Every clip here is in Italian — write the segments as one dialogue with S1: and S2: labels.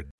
S1: favorite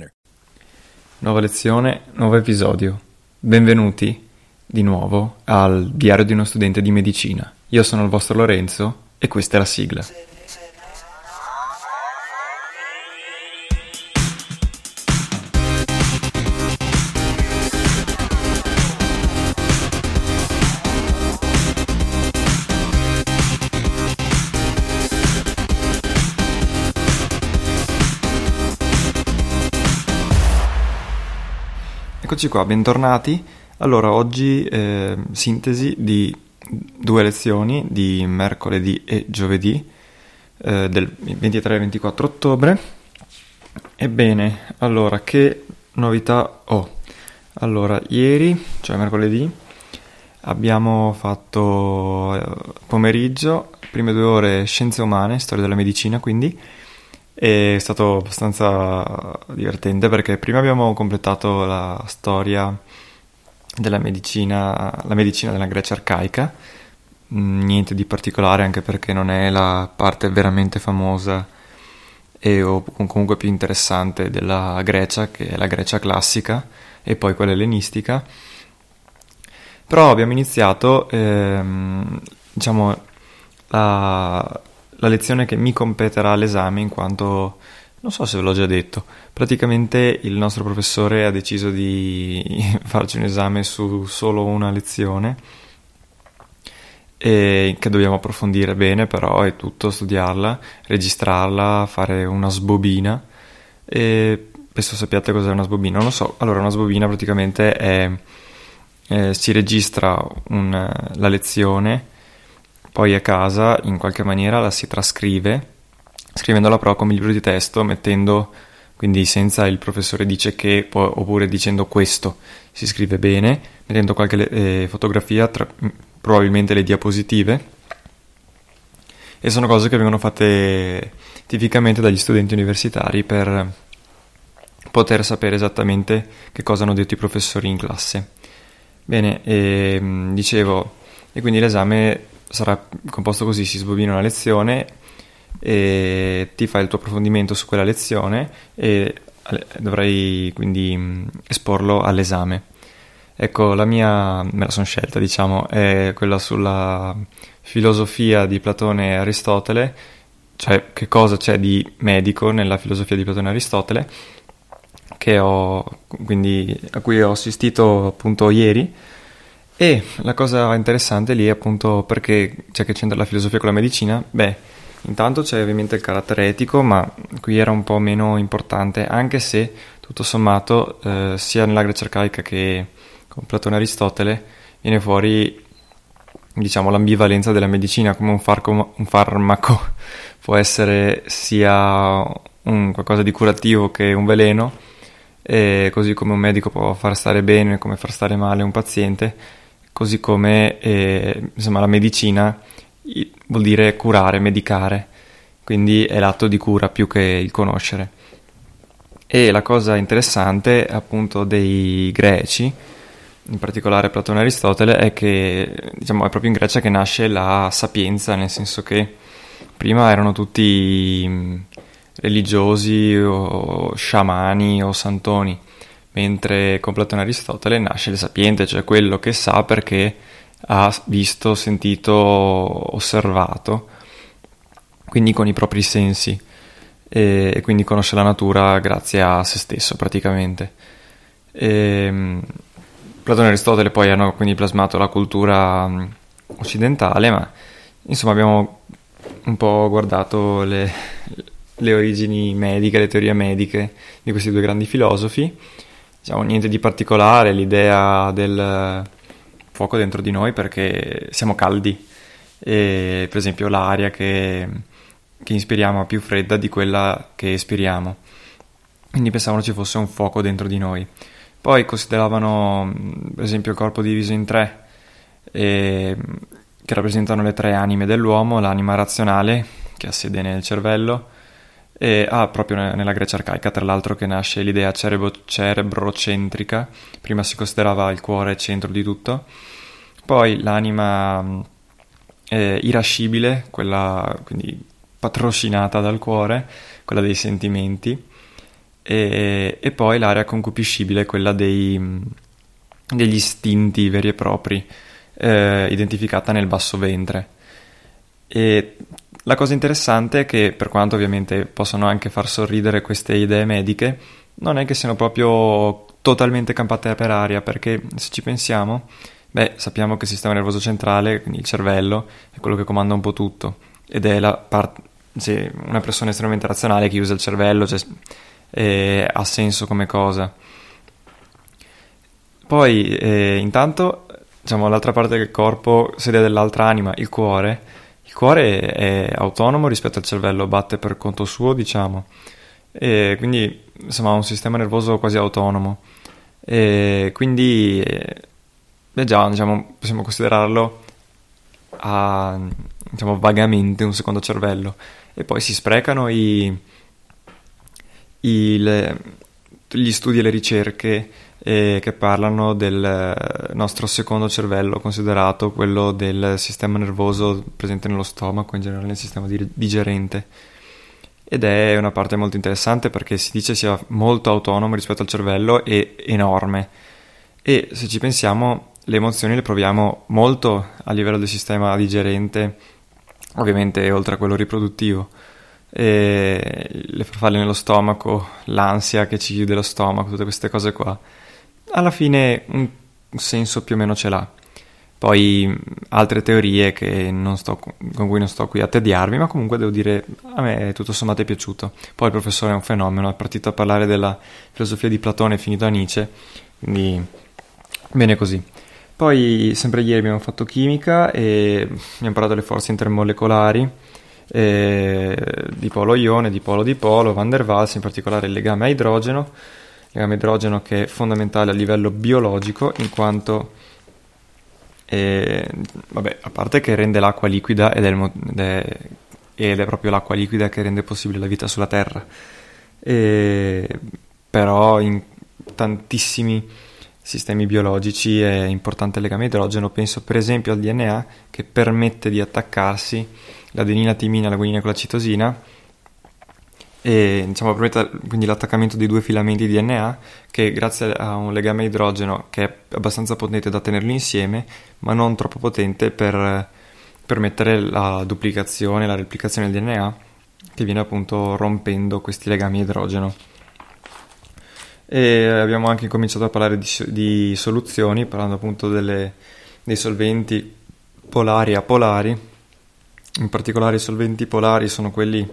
S2: Nuova lezione, nuovo episodio. Benvenuti di nuovo al Diario di uno studente di medicina. Io sono il vostro Lorenzo e questa è la sigla. Eccoci qua, bentornati. Allora, oggi eh, sintesi di due lezioni di mercoledì e giovedì eh, del 23 e 24 ottobre. Ebbene, allora, che novità ho? Allora, ieri, cioè mercoledì, abbiamo fatto eh, pomeriggio, prime due ore scienze umane, storia della medicina, quindi è stato abbastanza divertente perché prima abbiamo completato la storia della medicina, la medicina della Grecia arcaica, mm, niente di particolare anche perché non è la parte veramente famosa e o comunque più interessante della Grecia, che è la Grecia classica e poi quella ellenistica. Però abbiamo iniziato, ehm, diciamo, la, la lezione che mi competerà all'esame in quanto, non so se ve l'ho già detto, praticamente il nostro professore ha deciso di farci un esame su solo una lezione che dobbiamo approfondire bene però è tutto, studiarla, registrarla, fare una sbobina. E penso sappiate cos'è una sbobina, non lo so, allora una sbobina praticamente è, eh, si registra un, la lezione poi a casa in qualche maniera la si trascrive, scrivendola però come libro di testo, mettendo quindi senza il professore dice che oppure dicendo questo si scrive bene, mettendo qualche eh, fotografia, tra, probabilmente le diapositive, e sono cose che vengono fatte tipicamente dagli studenti universitari per poter sapere esattamente che cosa hanno detto i professori in classe. Bene, e, ehm, dicevo, e quindi l'esame sarà composto così, si sbobina una lezione e ti fai il tuo approfondimento su quella lezione e dovrai quindi esporlo all'esame. Ecco, la mia, me la sono scelta, diciamo, è quella sulla filosofia di Platone e Aristotele, cioè che cosa c'è di medico nella filosofia di Platone e Aristotele, ho, quindi, a cui ho assistito appunto ieri e la cosa interessante lì è appunto perché c'è che c'entra la filosofia con la medicina? Beh, intanto c'è ovviamente il carattere etico, ma qui era un po' meno importante, anche se tutto sommato eh, sia nella Grecia arcaica che con Platone e Aristotele viene fuori diciamo l'ambivalenza della medicina come un, farco, un farmaco può essere sia un qualcosa di curativo che un veleno così come un medico può far stare bene come far stare male un paziente così come eh, insomma, la medicina vuol dire curare, medicare, quindi è l'atto di cura più che il conoscere. E la cosa interessante appunto dei greci, in particolare Platone e Aristotele, è che diciamo, è proprio in Grecia che nasce la sapienza, nel senso che prima erano tutti religiosi o sciamani o santoni mentre con Platone e Aristotele nasce il sapiente, cioè quello che sa perché ha visto, sentito, osservato, quindi con i propri sensi. e, e quindi conosce la natura grazie a se stesso praticamente. E, Platone e Aristotele poi hanno quindi plasmato la cultura occidentale, ma insomma abbiamo un po' guardato le, le origini mediche, le teorie mediche di questi due grandi filosofi. Diciamo niente di particolare, l'idea del fuoco dentro di noi perché siamo caldi e per esempio l'aria che, che inspiriamo è più fredda di quella che espiriamo. Quindi pensavano ci fosse un fuoco dentro di noi. Poi consideravano per esempio il corpo diviso in tre, e, che rappresentano le tre anime dell'uomo, l'anima razionale che ha sede nel cervello, e ah, proprio nella Grecia arcaica, tra l'altro, che nasce l'idea cerebro- cerebrocentrica. Prima si considerava il cuore centro di tutto. Poi l'anima eh, irascibile, quella quindi patrocinata dal cuore, quella dei sentimenti. E, e poi l'area concupiscibile, quella dei, degli istinti veri e propri, eh, identificata nel basso ventre. E la cosa interessante è che, per quanto ovviamente possono anche far sorridere queste idee mediche, non è che siano proprio totalmente campate per aria, perché se ci pensiamo, beh, sappiamo che il sistema nervoso centrale, quindi il cervello, è quello che comanda un po' tutto, ed è la parte, sì, una persona estremamente razionale che usa il cervello, cioè, eh, ha senso come cosa. Poi, eh, intanto, diciamo, l'altra parte del corpo, sede dell'altra anima, il cuore, il cuore è autonomo rispetto al cervello, batte per conto suo, diciamo, e quindi insomma ha un sistema nervoso quasi autonomo. E quindi beh, già diciamo, possiamo considerarlo a, diciamo, vagamente un secondo cervello. E poi si sprecano i, i, le, gli studi e le ricerche eh, che parlano del nostro secondo cervello considerato quello del sistema nervoso presente nello stomaco, in generale nel sistema digerente. Ed è una parte molto interessante perché si dice sia molto autonomo rispetto al cervello e enorme. E se ci pensiamo, le emozioni le proviamo molto a livello del sistema digerente, ovviamente oltre a quello riproduttivo. Le farfalle nello stomaco, l'ansia che ci chiude lo stomaco, tutte queste cose qua alla fine un senso più o meno ce l'ha. Poi altre teorie sto, con cui non sto qui a tediarvi, ma comunque devo dire a me tutto sommato è piaciuto. Poi il professore è un fenomeno, è partito a parlare della filosofia di Platone e finito a Nietzsche, quindi bene così. Poi sempre ieri abbiamo fatto chimica e abbiamo parlato delle forze intermolecolari, eh, di polo ione, di polo dipolo, Van der Waals, in particolare il legame a idrogeno legame idrogeno che è fondamentale a livello biologico in quanto eh, vabbè, a parte che rende l'acqua liquida ed è, il, è, ed è, proprio l'acqua liquida che rende possibile la vita sulla Terra. E, però in tantissimi sistemi biologici è importante il legame idrogeno. Penso per esempio al DNA che permette di attaccarsi l'adenina, timina, la guanina con la citosina e diciamo, permette quindi l'attaccamento di due filamenti di DNA che grazie a un legame idrogeno che è abbastanza potente da tenerli insieme ma non troppo potente per permettere la duplicazione, la replicazione del DNA che viene appunto rompendo questi legami idrogeno. E abbiamo anche cominciato a parlare di, di soluzioni, parlando appunto delle, dei solventi polari e apolari. In particolare i solventi polari sono quelli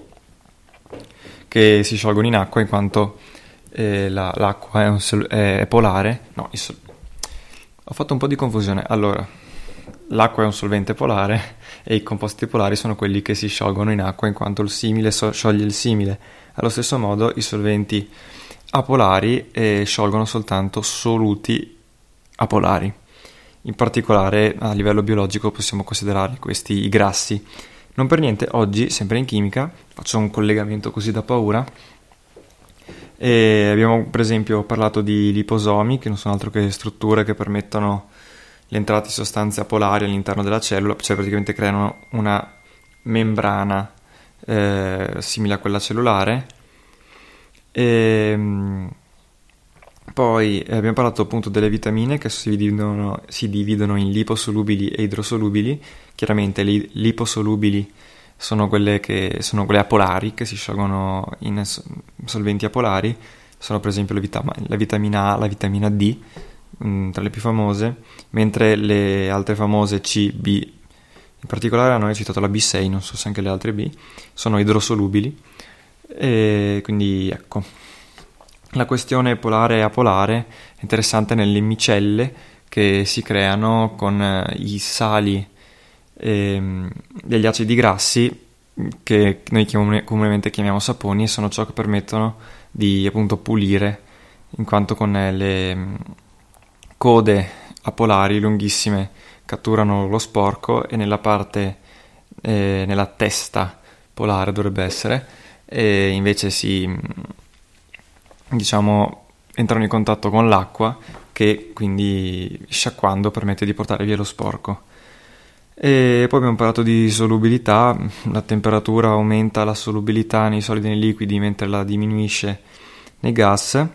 S2: che si sciolgono in acqua in quanto eh, la, l'acqua è, sol- è, polare. No, sol- ho fatto un po' di confusione. Allora, l'acqua è un solvente polare e i composti polari sono quelli che si sciolgono in acqua in quanto il simile so- scioglie il simile. Allo stesso modo i solventi apolari eh, sciolgono soltanto soluti apolari. In particolare a livello biologico possiamo considerare questi i grassi non per niente, oggi, sempre in chimica, faccio un collegamento così da paura. E abbiamo per esempio parlato di liposomi, che non sono altro che strutture che permettono l'entrata di sostanze apolari all'interno della cellula, cioè praticamente creano una membrana eh, simile a quella cellulare. E, ehm, poi eh, abbiamo parlato appunto delle vitamine che si dividono, si dividono in liposolubili e idrosolubili. Chiaramente le liposolubili sono quelle, che, sono quelle apolari che si sciolgono in solventi apolari, sono per esempio la, vitam- la vitamina A, la vitamina D, mm, tra le più famose, mentre le altre famose C, B, in particolare a noi è citato la B6, non so se anche le altre B, sono idrosolubili, e quindi ecco. La questione polare e apolare è interessante nelle micelle che si creano con eh, i sali ehm, degli acidi grassi che noi comunemente chiamiamo saponi e sono ciò che permettono di appunto pulire in quanto con le mm, code apolari lunghissime catturano lo sporco e nella parte eh, nella testa polare dovrebbe essere e invece si mm, diciamo entrano in contatto con l'acqua che quindi sciacquando permette di portare via lo sporco. E poi abbiamo parlato di solubilità, la temperatura aumenta la solubilità nei solidi e nei liquidi mentre la diminuisce nei gas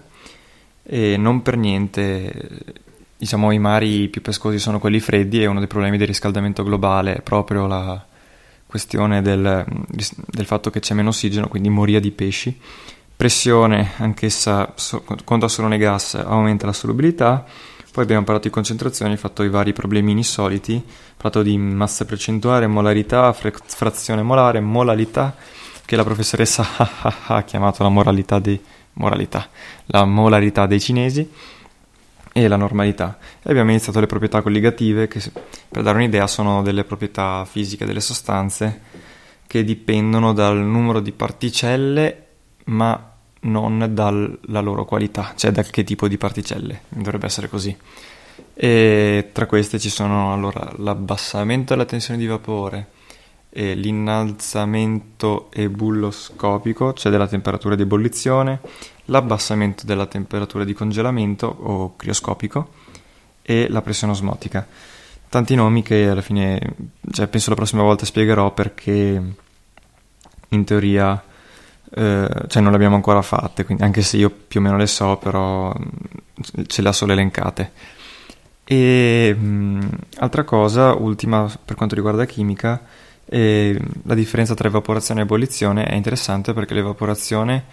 S2: e non per niente diciamo i mari più pescosi sono quelli freddi e uno dei problemi del riscaldamento globale è proprio la questione del, del fatto che c'è meno ossigeno, quindi moria di pesci pressione, anch'essa so, conta solo nei gas, aumenta la solubilità. Poi abbiamo parlato di concentrazioni, fatto i vari problemini soliti, parlato di massa percentuale, molarità, fre- frazione molare, molalità, che la professoressa ha chiamato la moralità dei, moralità, la molarità dei cinesi e la normalità. E abbiamo iniziato le proprietà colligative, che per dare un'idea sono delle proprietà fisiche delle sostanze che dipendono dal numero di particelle ma non dalla loro qualità, cioè da che tipo di particelle, dovrebbe essere così. E tra queste ci sono allora l'abbassamento della tensione di vapore l'innalzamento ebulloscopico, cioè della temperatura di ebollizione, l'abbassamento della temperatura di congelamento o crioscopico e la pressione osmotica. Tanti nomi che alla fine, cioè penso la prossima volta spiegherò perché in teoria eh, cioè non le abbiamo ancora fatte, quindi, anche se io più o meno le so, però mm, ce le ha solo elencate. E mh, mm, altra cosa, ultima per quanto riguarda chimica, eh, la differenza tra evaporazione e ebollizione è interessante perché l'evaporazione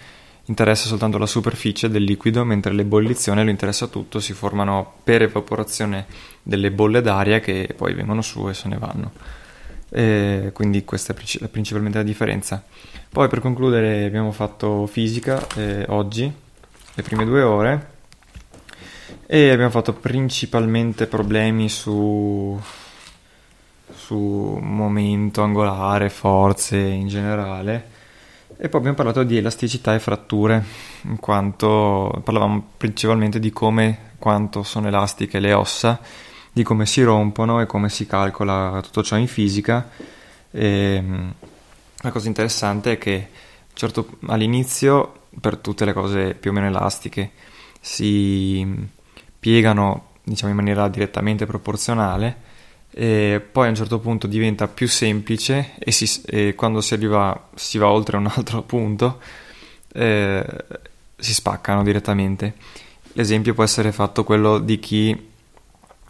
S2: interessa soltanto la superficie del liquido, mentre l'ebollizione lo interessa tutto, si formano per evaporazione delle bolle d'aria che poi vengono su e se ne vanno. E quindi questa è principalmente la differenza. Poi per concludere abbiamo fatto fisica eh, oggi, le prime due ore, e abbiamo fatto principalmente problemi su, su momento angolare, forze in generale. E poi abbiamo parlato di elasticità e fratture, in quanto parlavamo principalmente di come, quanto sono elastiche le ossa, di come si rompono e come si calcola tutto ciò in fisica. E, la cosa interessante è che certo, all'inizio, per tutte le cose più o meno elastiche, si piegano diciamo, in maniera direttamente proporzionale e poi a un certo punto diventa più semplice e, si, e quando si, arriva, si va oltre un altro punto eh, si spaccano direttamente. L'esempio può essere fatto quello di chi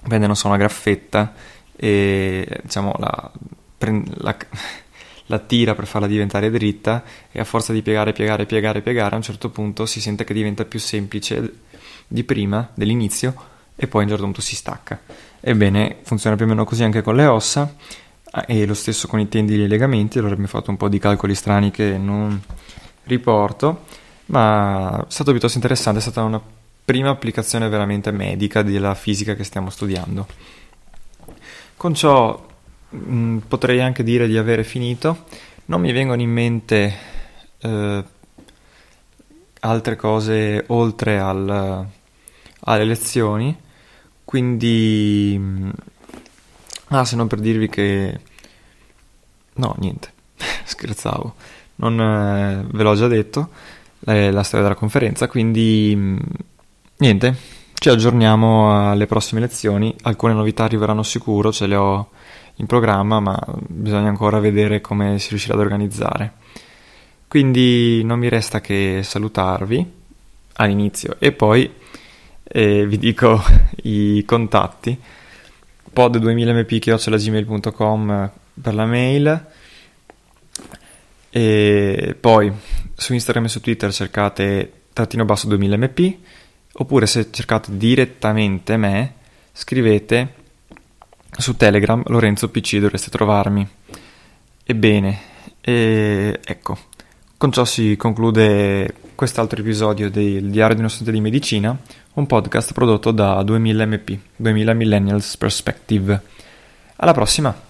S2: prende, non so, una graffetta e diciamo la, la la tira per farla diventare dritta e a forza di piegare, piegare, piegare, piegare a un certo punto si sente che diventa più semplice di prima, dell'inizio, e poi a un certo punto si stacca. Ebbene, funziona più o meno così anche con le ossa e lo stesso con i tendini e i legamenti, allora abbiamo fatto un po' di calcoli strani che non riporto, ma è stato piuttosto interessante, è stata una prima applicazione veramente medica della fisica che stiamo studiando. Con ciò Mm, potrei anche dire di avere finito. Non mi vengono in mente eh, altre cose oltre al, alle lezioni, quindi... Mm, ah, se non per dirvi che... No, niente, scherzavo. Non eh, ve l'ho già detto, la, la storia della conferenza, quindi... Mm, niente, ci aggiorniamo alle prossime lezioni. Alcune novità arriveranno sicuro, ce le ho in programma, ma bisogna ancora vedere come si riuscirà ad organizzare. Quindi non mi resta che salutarvi all'inizio e poi eh, vi dico i contatti pod2000mp.gmail.com per la mail E poi su Instagram e su Twitter cercate trattino basso 2000mp oppure se cercate direttamente me scrivete su Telegram Lorenzo PC dovreste trovarmi. Ebbene, e ecco, con ciò si conclude quest'altro episodio del Diario di uno studente di medicina, un podcast prodotto da 2000mp, 2000 Millennials Perspective. Alla prossima!